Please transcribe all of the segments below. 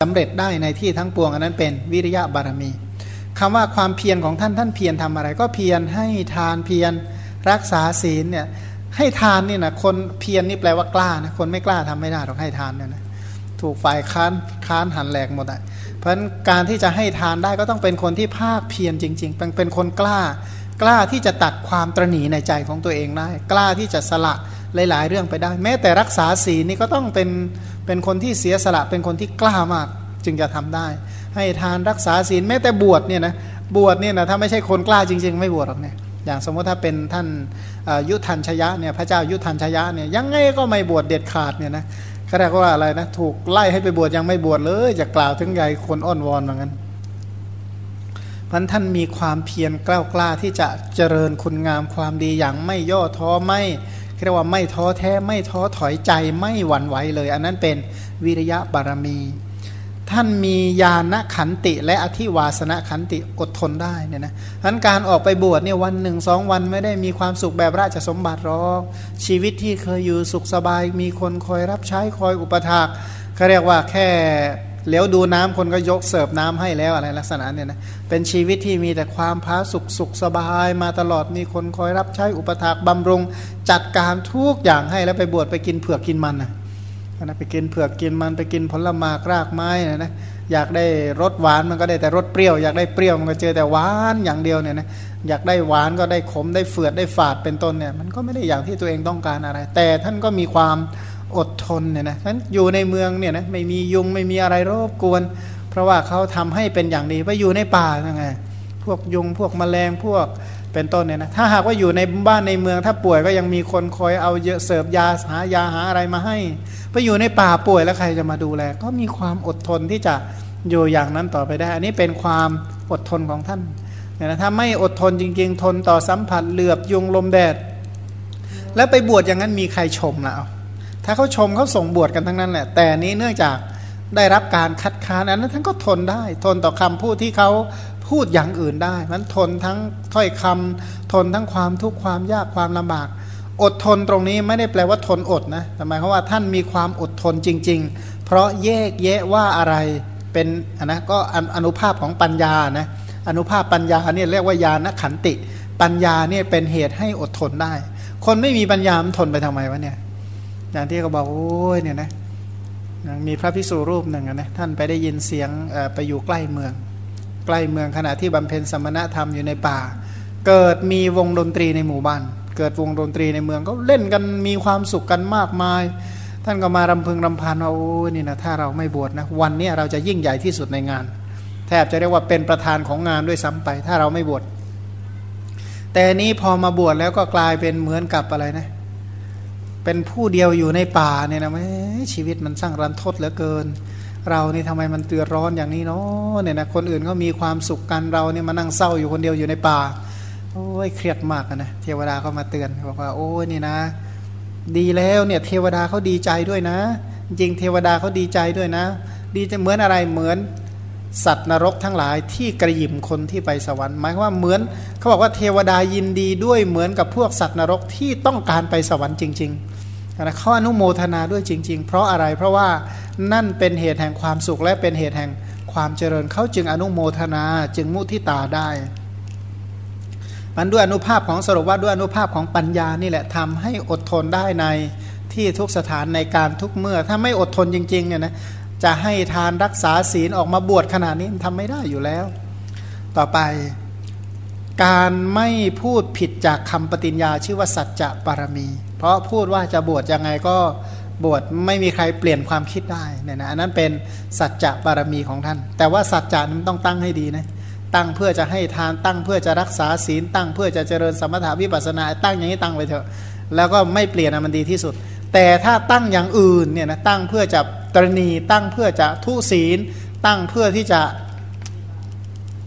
สำเร็จได้ในที่ทั้งปวงอันนั้นเป็นวิริยะบารมีคำว่าความเพียรของท่านท่านเพียรทำอะไร ก็เพียรให้ทานเพียรรักษาศีลเนี่ยให้ทานนี่นะคนเพียรนนี่แปลว่ากล้านะคนไม่กล้าทำไม่ได้หรอกให้ทานเนี่ยนะถูกฝ่ายค้านค้านหันแหลกหมดอะเพราะฉะนั้นการที่จะให้ทานได้ก็ต้องเป็นคนที่ภาคเพียรจริง ๆ เป็นเป็นคนกล้ากล้าที่จะตัดความตรณีในใจของตัวเองได้ กล้าที่จะสละหลาย ๆ เรื่องไปได้ แม้แต่รักษาศีลนี่ก็ต้องเป็น เป็นคนที่เสียสละเป็นคนที่กล้ามากจึงจะทำได้ ให้ทานรักษาศีลแม้แต่บวชเนี่ยนะบวชเนี่ยนะถ้าไม่ใช่คนกล้าจริง ๆ ไม่บวชหรอกเนี่ยอย่างสมมติถ้าเป็นท่านยุทธัญชยะเนี่ยพระเจ้ายุทธัญชยะเนี่ยยังไงก็ไม่บวชเด็ดขาดเนี่ยนะเขาเรียกว่าอะไรนะถูกไล่ให้ไปบวชยังไม่บวชเลยจะกล่าวถึงใหญ่คนอ้อนวอนเหมือนกันพันท่านมีความเพียรกล้ากล้าที่จะเจริญคุณงามความดีอย่างไม่ย่อท้อไม่ เรียกว่าไม่ท้อแท้ไม่ท้อถอยใจไม่หวั่นไหวเลย อันนั้นเป็นวิริยะบารมี ท่านมีญาณขันติและอธิวาสนขันติอดทนได้เนี่ยนะทั้นการออกไปบวชเนี่ยวันหนึ่งสองวันไม่ได้มีความสุขแบบราชสมบัติหรอกชีวิตที่เคยอยู่สุขสบายมีคนคอยรับใช้คอยอุปถากเขาเรียกว่าแค่ เลี้ยวดูน้ำคนก็ยกเสิร์ฟน้ำให้แล้วอะไรลักษณะเนี่ยนะเป็นชีวิตที่มีแต่ความพาสุขสุขสบายมาตลอดมีคนคอยรับใช้อุปถากบำรุง จัดการทุกอย่างให้แล้วไปบวชไปกินเผือกกินมันนะนะไปกินเผือกกินมันไปกินผลไม้รากไม้นะนะอยากได้รสหวานมันก็ได้แต่รสเปรี้ยว อยากได้เปรี้ยวมันก็เจอแต่หวานอย่างเดียวเนี่ยนะอยากได้หวานก็ได้ขมได้เฟือดได้ฝาดเป็นต้นเนี่ยมันก็ไม่ได้อย่างที่ตัวเองต้องการอะไร แต่ท่านก็มีความ อดทนเนี่ยนะนั้นอยู่ในเมืองเนี่ยนะไม่มียุงไม่มีอะไรรบกวน เพราะว่าเขาทำให้เป็นอย่างดีไปอยู่ในป่ายังไงพวกยุงพวกแมลงพวกเป็นต้นเนี่ยนะถ้าหากว่าอยู่ในบ้านในเมือง ถ้าป่วยก็ยังมีคนคอยเอาเยอะเสิร์ฟยาหายาหาอะไรมาให้ ไปอยู่ในป่าป่วยแล้วใครจะมาดูแล ก็มีความอดทนที่จะอยู่อย่างนั้นต่อไปได้ อันนี้เป็นความอดทนของท่านเนี่ยนะถ้าไม่อดทนจริง ๆ ทนต่อสัมผัสเหลือบยุงลมแดด แล้วไปบวชอย่างนั้นมีใครชมล่ะ ถ้าเขาชมเขาส่งบวชกันทั้งนั้นแหละ แต่นี้เนื่องจากได้รับการคัดค้านอันนั้นท่านก็ทนได้ ทนต่อคำพูดที่เขาพูดอย่างอื่นได้ มันทนทั้งถ้อยคำทนทั้งความทุกข์ความยากความลำบาก อดทนตรงนี้ไม่ได้แปลว่าทนอดนะแต่หมายความว่าท่านมีความอดทนจริง ๆ เพราะแยกแยะว่าอะไรเป็นนนะก็อนุภาพของปัญญานะอนุภาพปัญญาเนี่ยเรียกว่าญาณขันติ ปัญญาเนี่ยเป็นเหตุให้อดทนได้ คนไม่มีปัญญามันทนไปทำไมวะเนี่ย อย่างที่เขาบอกโอ้ยเนี่ยนะมีพระพิสุรูปหนึ่งนะท่านไปได้ยินเสียงไปอยู่ใกล้เมือง ใกล้เมืองขณะที่บำเพ็ญสมณธรรมอยู่ในป่า เกิดมีวงดนตรีในหมู่บ้าน เกิดวงดนตรีในเมืองก็เล่นกันมีความสุขกันมากมาย ท่านก็มารำพึงรำพันว่าโอ้นี่นะถ้าเราไม่บวชนะวันนี้เราจะยิ่งใหญ่ที่สุดในงาน แทบจะเรียกว่าเป็นประธานของงานด้วยซ้ำไป ถ้าเราไม่บวชแต่นี้พอมาบวชแล้วก็กลายเป็นเหมือนกับอะไรนะเเป็นผู้เดียวอยู่ในป่าเนี่ยนะแม่ชีวิตมันสร้างรันทดเหลือเกิน เรานี่ทำไมมันเตือร้อนอย่างนี้เนาะเนี่ยนะคนอื่นเขามีความสุขกันเราเนี่ยมานั่งเศร้าอยู่คนเดียวอยู่ในป่าโอ้ยเครียดมากนะเทวดาก็มาเตือนบอกว่าโอ้ยนี่นะ ดีแล้วเนี่ยเทวดาเขาดีใจด้วยนะ จริงเทวดาเขาดีใจด้วยนะ ดีจะเหมือนอะไรเหมือน สัตว์นรกทั้งหลายที่กระยิมคนที่ไปสวรรค์หมายว่าเหมือนเขาบอกว่าเทวดายินดีด้วยเหมือนกับพวกสัตว์นรกที่ต้องการไปสวรรค์จริงๆนะเขาอนุโมทนาด้วยจริง ๆ เพราะอะไรเพราะว่านั่นเป็นเหตุแห่งความสุขและเป็นเหตุแห่งความเจริญเขาจึงอนุโมทนาจึงมุทิตาได้มันด้วยอนุภาพของสรุปว่าด้วยอนุภาพของปัญญานี่แหละทำให้อดทนได้ในที่ทุกสถานในการทุกเมื่อ ถ้าไม่อดทนจริงๆเนี่ยนะ จะให้ทานรักษาศีลออกมาบวชขนาดนี้ทำไม่ได้อยู่แล้ว ต่อไปการไม่พูดผิดจากคำปฏิญญาชื่อว่าสัจจะปารมี เพราะพูดว่าจะบวชยังไงก็บวชไม่มีใครเปลี่ยนความคิดได้เนี่ยนะอันนั้นเป็นสัจจะบารมีของท่าน แต่ว่าสัจจะนั้นต้องตั้งให้ดีนะตั้งเพื่อจะให้ทานตั้งเพื่อจะรักษาศีลตั้งเพื่อจะเจริญสมถาวิปัสนา ตั้งอย่างนี้ตั้งไปเถอะ แล้วก็ไม่เปลี่ยนมันดีที่สุด แต่ถ้าตั้งอย่างอื่นเนี่ยนะตั้งเพื่อจะ ตรณีตั้งเพื่อจะทุศีล ตั้งเพื่อที่จะ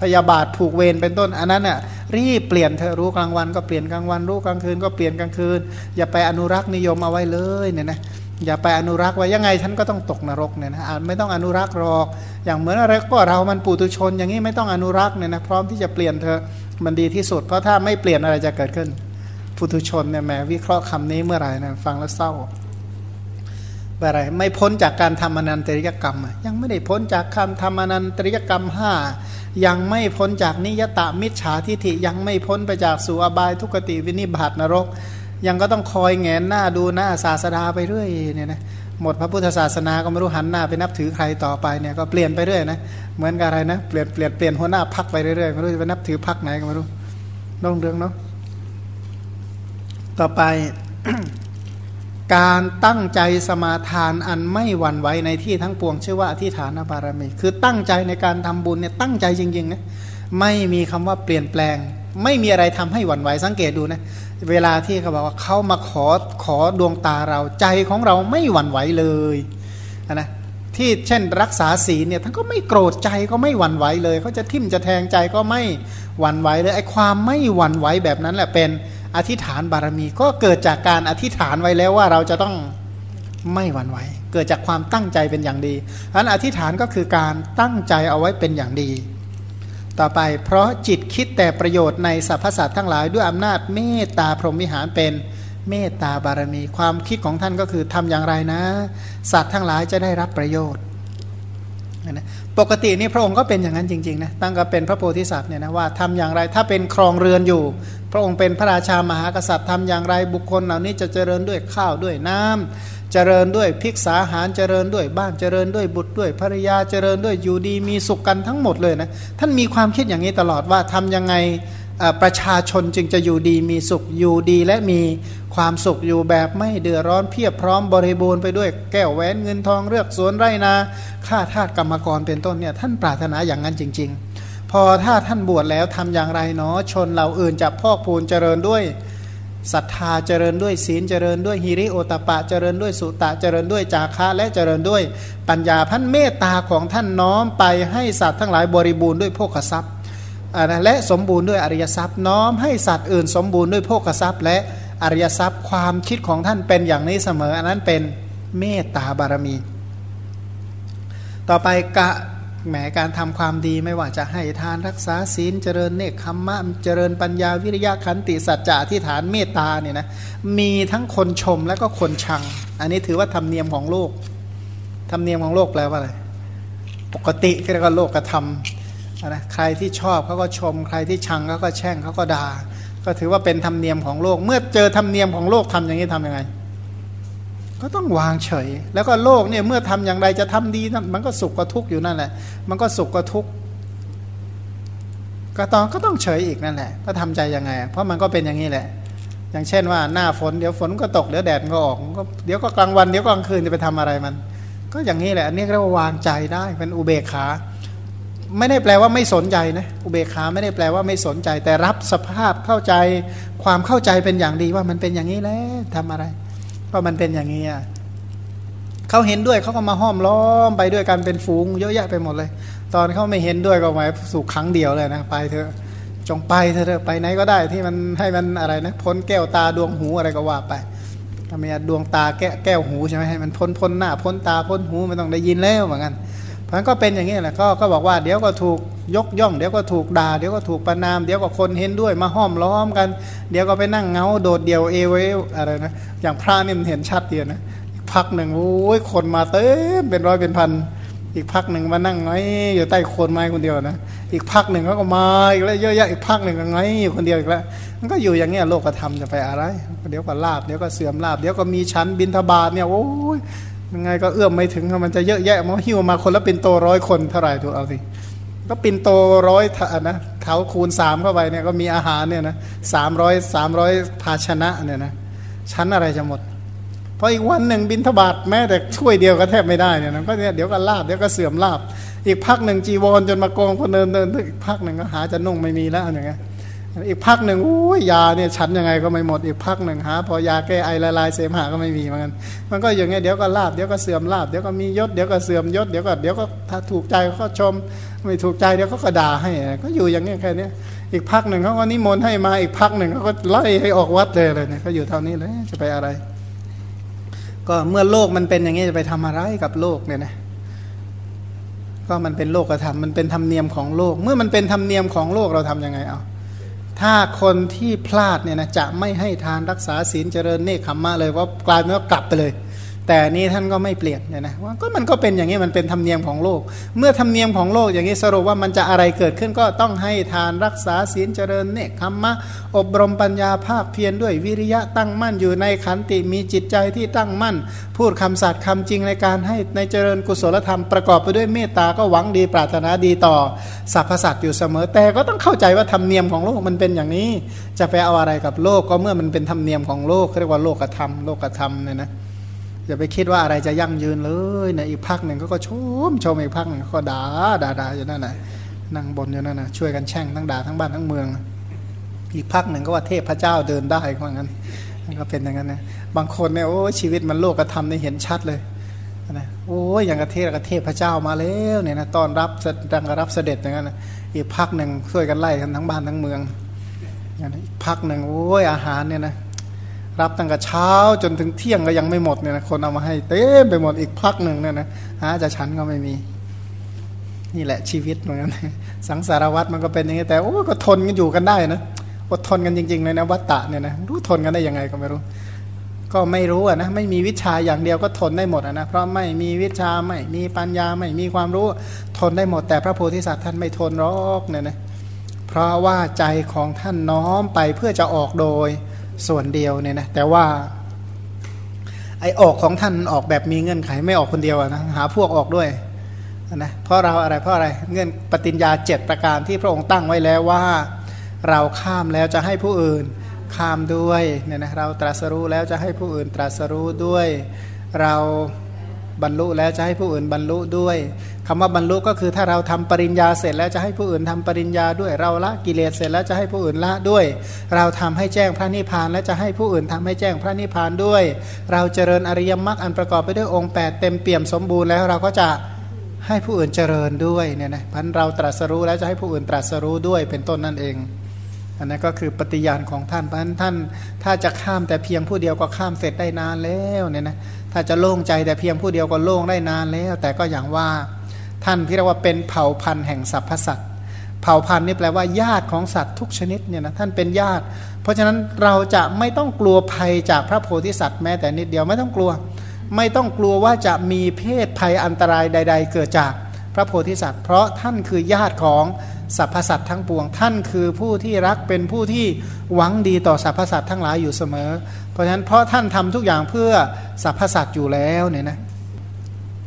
พยาบาทผูกเวรเป็นต้น อันนั้นน่ะรีบเปลี่ยนเธอรู้กลางวันก็เปลี่ยนกลางวัน รู้กลางคืนก็เปลี่ยนกลางคืน อย่าไปอนุรักษ์นิยมเอาไว้เลยเนี่ยนะอย่าไปอนุรักษ์ไว้ยังไงฉันก็ต้องตกนรกเนี่ยนะอาจไม่ต้องอนุรักษ์หรอกอย่างเหมือนอะไรก็เรามันปุตุชน อย่างนี้ไม่ต้องอนุรักษ์เนี่ยนะพร้อมที่จะเปลี่ยนเธอมันดีที่สุด เพราะถ้าไม่เปลี่ยนอะไรจะเกิดขึ้นปุตุชนเนี่ยแหมวิเคราะห์คำนี้เมื่อไหร่นะฟังแล้วเศร้า อะไรไม่พ้นจากการทำอนันตริยกรรม ยังไม่ได้พ้นจากคำทำอนันตริยกรรมห้ายังไม่พ้นจากนิยตามิจฉาทิฐิยังไม่พ้นไปจากสู่อบายทุกติวินิบาตนรก ยังก็ต้องคอยแงนหน้าดูหน้าศาสดาไปเรื่อยเนี่ยนะหมดพระพุทธศาสนาก็ไม่รู้หันหน้าไปนับถือใครต่อไปเนี่ยก็เปลี่ยนไปเรื่อยนะเหมือนกับอะไรนะเปลี่ยนเปลี่ยนเปลี่ยนหัวหน้าพักไปเรื่อยๆไม่รู้จะไปนับถือพักไหนก็ไม่รู้น้องเรื่องเนาะต่อไป การตั้งใจสมาทานอันไม่หวั่นไหวในที่ทั้งปวงชื่อว่าอธิฐานบารมี คือตั้งใจในการทำบุญเนี่ยตั้งใจจริงๆนะไม่มีคำว่าเปลี่ยนแปลง ไม่มีอะไรทำให้หวั่นไหวสังเกตดูนะเวลาที่เขาบอกว่าเขามาขอขอดวงตาเราใจของเราไม่หวั่นไหวเลยนะที่เช่นรักษาศีลเนี่ยท่านก็ไม่โกรธใจก็ไม่หวั่นไหวเลยเขาจะทิ่มจะแทงใจก็ไม่หวั่นไหวเลยไอ้ความไม่หวั่นไหวแบบนั้นแหละเป็น อธิษฐานบารมีก็เกิดจากการอธิษฐานไว้แล้วว่าเราจะต้องไม่หวั่นไหว เกิดจากความตั้งใจเป็นอย่างดีอันอธิษฐานก็คือการตั้งใจเอาไว้เป็นอย่างดี ต่อไปเพราะจิตคิดแต่ประโยชน์ในสรรพสัตว์ทั้งหลายด้วยอำนาจเมตตาพรหมวิหารเป็นเมตตาบารมี ความคิดของท่านก็คือทำอย่างไรนะ สัตว์ทั้งหลายจะได้รับประโยชน์ ปกตินี่พระองค์ก็เป็นอย่างนั้นจริงๆนะตั้งกับเป็นพระโพธิสัตว์เนี่ยนะว่าทำอย่างไรถ้าเป็นครองเรือนอยู่ พระองค์เป็นพระราชามหากษัตริย์ทำอย่างไรบุคคลเหล่านี้จะเจริญด้วยข้าวด้วยน้ำเจริญด้วยภิกษาหารเจริญด้วยบ้านเจริญด้วยบุตรด้วยภรรยาเจริญด้วยอยู่ดีมีสุขกันทั้งหมดเลยนะท่านมีความคิดอย่างนี้ตลอดว่าทำยังไง ประชาชนจึงจะอยู่ดีมีสุขอยู่ดีและมีความสุขอยู่แบบไม่เดือดร้อนเพียบพร้อมบริบูรณ์ไปด้วยแก้วแหวนเงินทองเลือกสวนไร่นาข้าทาสกรรมกรเป็นต้นเนี่ยท่านปรารถนาอย่างนั้นจริง ๆ พอถ้าท่านบวชแล้วทำอย่างไรเนาะชนเราอื่นจะพอกพูนเจริญด้วยศรัทธาเจริญด้วยศีลเจริญด้วยฮิริโอตปะเจริญด้วยสุตะเจริญด้วยจาคะและเจริญด้วยปัญญาพันเมตตาของท่านน้อมไปให้สัตว์ทั้งหลายบริบูรณ์ด้วยโภคทรัพย์ และสมบูรณ์ด้วยอริยทรัพย์น้อมให้สัตว์อื่นสมบูรณ์ด้วยโภคทรัพย์ และอริยทรัพย์ความคิดของท่านเป็นอย่างนี้เสมอ อันนั้นเป็นเมตตาบารมี ต่อไปกะแหมการทำความดีไม่ว่าจะให้ทานรักษาศีลเจริญเนคขมมะเจริญปัญญาวิริยะขันติสัจจะที่ฐานเมตตาเนี่ยนะมีทั้งคนชมและก็คนชัง อันนี้ถือว่าธรรมเนียมของโลกธรรมเนียมของโลกแปลว่าอะไรปกติก็เรียกว่าโลกกระทำ นะใครที่ชอบเขาก็ชม ใครที่ชังเขาก็แช่งเขาก็ด่า ก็ถือว่าเป็นธรรมเนียมของโลก เมื่อเจอธรรมเนียมของโลกทำอย่างนี้ทำยังไง ก็ต้องวางเฉย แล้วก็โลกเนี่ยเมื่อทำอย่างไรจะทำดีนั่นมันก็สุขก็ทุกข์อยู่นั่นแหละ มันก็สุขก็ทุกข์ก็ต้องก็ต้องเฉยอีกนั่นแหละ ก็ทำใจยังไง เพราะมันก็เป็นอย่างนี้แหละ อย่างเช่นว่าหน้าฝนเดี๋ยวฝนก็ตกเดี๋ยวแดดก็ออกก็เดี๋ยวก็กลางวันเดี๋ยวกลางคืนจะไปทำอะไรมัน ก็อย่างนี้แหละอันนี้เรียกว่าวางใจได้เป็นอุเบกขา ไม่ได้แปลว่าไม่สนใจนะอุเบกขาไม่ได้แปลว่าไม่สนใจ แต่รับสภาพเข้าใจความเข้าใจเป็นอย่างดีว่ามันเป็นอย่างนี้แล้วทำอะไรเพราะมันเป็นอย่างนี้อะเขาเห็นด้วยเขาก็มาห้อมล้อมไปด้วยกันเป็นฝูงเยอะแยะไปหมดเลย ตอนเขาไม่เห็นด้วยก็หมายสู่ครั้งเดียวเลยนะไปเถอะจงไปเถอะไปไหนก็ได้ที่มันให้มันอะไรนะพ้นแก้วตาดวงหูอะไรก็ว่าไปทำไมดวงตาแก้แก้วหูใช่ไหมให้มันพ้นพ้นหน้าพ้นตาพ้นหูไม่ต้องได้ยินแล้วเหมือนกัน เพราะก็เป็นอย่างนี้แหละก็ก็บอกว่าเดี๋ยวก็ถูกยกย่อง เดี๋ยวก็ถูกด่าเดี๋ยวก็ถูกประนาม เดี๋ยวก็คนเห็นด้วยมาห้อมล้อมกัน เดี๋ยวก็ไปนั่งเงาโดดเดี่ยวเอเวอะไรนะอย่างพระนี่มันเห็นชัดเดียวนะอีกพักหนึ่งโอ้ยคนมาเต็มเป็นร้อยเป็นพันอีกพักหนึ่งมานั่งไงอยู่ใต้โคนไม้คนเดียวนะอีกพักหนึ่งเขาก็มาอีกแล้วเยอะแยะอีกพักหนึ่งก็ไงอยู่คนเดียวอีกแล้วมันก็อยู่อย่างเงี้ยโลกธรรมจะไปอะไร เดี๋ยวก็ลาบเดี๋ยวก็เสื่อมลาบเดี๋ยวก็มีชั้นบินทบาทเนี่ยโอ้ย ยังไงก็เอื้อมไม่ถึงมันจะเยอะแยะมันหิ้วมาคนละปินโตร้อยคนเท่าไหร่ดูเอาสิก็ปินโตร้อยนะเขาคูณสามเข้าไปเนี่ยก็มีอาหารเนี่ยนะสามร้อยสามร้อยภาชนะเนี่ยนะชั้นอะไรจะหมดพออีกวันหนึ่งบินทบาทแม้แต่ช่วยเดียวก็แทบไม่ได้เนี่ยนะก็เนี่ยเดี๋ยวก็ลาบเดี๋ยวก็เสื่อมลาบ อีกพักหนึ่งจีวรจนมากองคนเดินเดินอีกพักหนึ่งก็หาจะนุ่งไม่มีแล้วอย่างเงี้ย อีกพักหนึ่งอุ้ยยาเนี่ยฉันยังไงก็ไม่หมดอีกพักหนึ่งหาพอยาแก้ไอละลายเสมหะก็ไม่มีเหมือนกันมันก็อย่างเงี้ยเดี๋ยวก็ลาบเดี๋ยวก็เสื่อมลาบเดี๋ยวก็มียศเดี๋ยวก็เสื่อมยศเดี๋ยวก็เดี๋ยวก็ถ้าถูกใจเขาชม ไม่ถูกใจเดี๋ยวเขาก็ด่าให้ ก็อยู่อย่างเงี้ยแค่นี้อีกพักหนึ่งเขาก็นิมนต์ให้มาอีกพักหนึ่งเขาก็ไล่ให้ออกวัดเลยเลยเนี่ยเขาอยู่เท่านี้เลยจะไปอะไร ก็เมื่อโลกมันเป็นอย่างนี้จะไปทำอะไรกับโลกเนี่ยนะก็มันเป็นโลกธรรมมันเป็นธรรมเนียมของโลก เมื่อมันเป็นธรรมเนียมของโลกเราทํำยังไงเอา ถ้าคนที่พลาดเนี่ยนะจะไม่ให้ทานรักษาศีลเจริญเนคขมมะเลยว่ากลายเป็นว่ากลับไปเลย แต่นี้ท่านก็ไม่เปลี่ยนเนี่ยนะว่าก็มันก็เป็นอย่างนี้มันเป็นธรรมเนียมของโลก เมื่อธรรมเนียมของโลกอย่างนี้สรุปว่ามันจะอะไรเกิดขึ้นก็ต้องให้ทานรักษาศีลเจริญเนคขมมะอบรมปัญญาภาคเพียรด้วยวิริยะตั้งมั่นอยู่ในขันติมีจิตใจที่ตั้งมั่น พูดคำสัตย์คำจริงในการให้ในเจริญกุศลธรรมประกอบไปด้วยเมตตาก็หวังดีปรารถนาดีต่อสรรพสัตว์อยู่เสมอ แต่ก็ต้องเข้าใจว่าธรรมเนียมของโลกมันเป็นอย่างนี้ จะไปเอาอะไรกับโลกก็เมื่อมันเป็นธรรมเนียมของโลกเรียกว่าโลกธรรมโลกธรรมเนี่ยนะ อย่าไปคิดว่าอะไรจะยั่งยืนเลยนะอีกพักหนึ่งก็ก็ชมชมอีกพักหนึ่งก็ด่าด่าด่าอยู่นั่นแหละนั่งบนอยู่นั่นนะช่วยกันแช่งทั้งด่าทั้งบ้านทั้งเมือง อีกพักหนึ่งก็ว่าเทพพระเจ้าเดินได้ก็งั้นก็เป็นอย่างนั้นนะบางคนเนี่ยโอ้ชีวิตมันโลกธรรมเนี่ยเห็นชัดเลยนะโอ้ยอย่างกระเทศกระเทพพระเจ้ามาแล้วเนี่ยนะตอนรับดังรับเสด็จอย่างนั้นนะอีกพักหนึ่งช่วยกันไล่กันทั้งบ้านทั้งเมืองอย่างอีกพักหนึ่งโอ้ยอาหารเนี่ยนะ รับตั้งแต่เช้าจนถึงเที่ยงก็ยังไม่หมดเนี่ยนะคนเอามาให้เต็มไปหมดอีกพักหนึ่งเนี่ยนะหาจะฉันก็ไม่มี นี่แหละชีวิตเหมือนกันสังสารวัตรมันก็เป็นอย่างนี้แต่โอ้ก็ทนกันอยู่กันได้นะอดทนกันจริงๆเลยนะวัตตะเนี่ยนะรู้ทนกันได้ยังไงก็ไม่รู้ ก็ไม่รู้อะนะไม่มีวิชาอย่างเดียวก็ทนได้หมดอะนะเพราะไม่มีวิชาไม่มีปัญญาไม่มีความรู้ทนได้หมด แต่พระโพธิสัตว์ท่านไม่ทนหรอกเนี่ยนะเพราะว่าใจของท่านน้อมไปเพื่อจะออกโดย ส่วนเดียวเนี่ยนะแต่ว่าไอออกของท่านออกแบบมีเงื่อนไขไม่ออกคนเดียวนะหาพวกออกด้วยนะเพราะเราอะไรเพราะอะไรเงื่อนปฏิญญาเจ็ดประการที่พระองค์ตั้งไว้แล้วว่าเราข้ามแล้วจะให้ผู้อื่นข้ามด้วยเนี่ยนะเราตรัสรู้แล้วจะให้ผู้อื่นตรัสรู้ด้วยเรา บรรลุแล้วจะให้ผู้อื่นบรรลุด้วยคำว่าบรรลุก็คือถ้าเราทำปริญญาเสร็จแล้วจะให้ผู้อื่นทำปริญญาด้วยเราละกิเลสเสร็จแล้วจะให้ผู้อื่นละด้วย เราทำให้แจ้งพระนิพพานแล้วจะให้ผู้อื่นทำให้แจ้งพระนิพพานด้วย เราเจริญอริยมรรคอันประกอบไปด้วยองค์ 8 เต็มเปี่ยมสมบูรณ์แล้วเราก็จะให้ผู้อื่นเจริญด้วยเนี่ยนะพันเราตรัสรู้แล้วจะให้ผู้อื่นตรัสรู้ด้วยเป็นต้นนั่นเองอันนั้นก็คือปฏิญาณของท่านเพราะฉะนั้นท่านถ้าจะข้ามแต่เพียงผู้เดียวก็ข้ามเสร็จได้นานแล้วเนี่ยนะ ถ้าจะโล่งใจแต่เพียงผู้เดียวก็โล่งได้นานแล้ว แต่ก็อย่างว่าท่านที่เรียกว่าเป็นเผ่าพันธุ์แห่งสรรพสัตว์เผ่าพันธุ์นี่แปลว่าญาติของสัตว์ทุกชนิดเนี่ยนะท่านเป็นญาติ เพราะฉะนั้นเราจะไม่ต้องกลัวภัยจากพระโพธิสัตว์แม้แต่นิดเดียวไม่ต้องกลัว ไม่ต้องกลัวว่าจะมีเพศภัยอันตรายใด ๆ เกิดจากพระโพธิสัตว์ เพราะท่านคือญาติของ สรรพสัตว์ทั้งปวง ท่านคือผู้ที่รักเป็นผู้ที่หวังดีต่อสรรพสัตว์ทั้งหลายอยู่เสมอ เพราะฉะนั้นเพราะท่านทำทุกอย่างเพื่อสรรพสัตว์อยู่แล้วเนี่ยนะ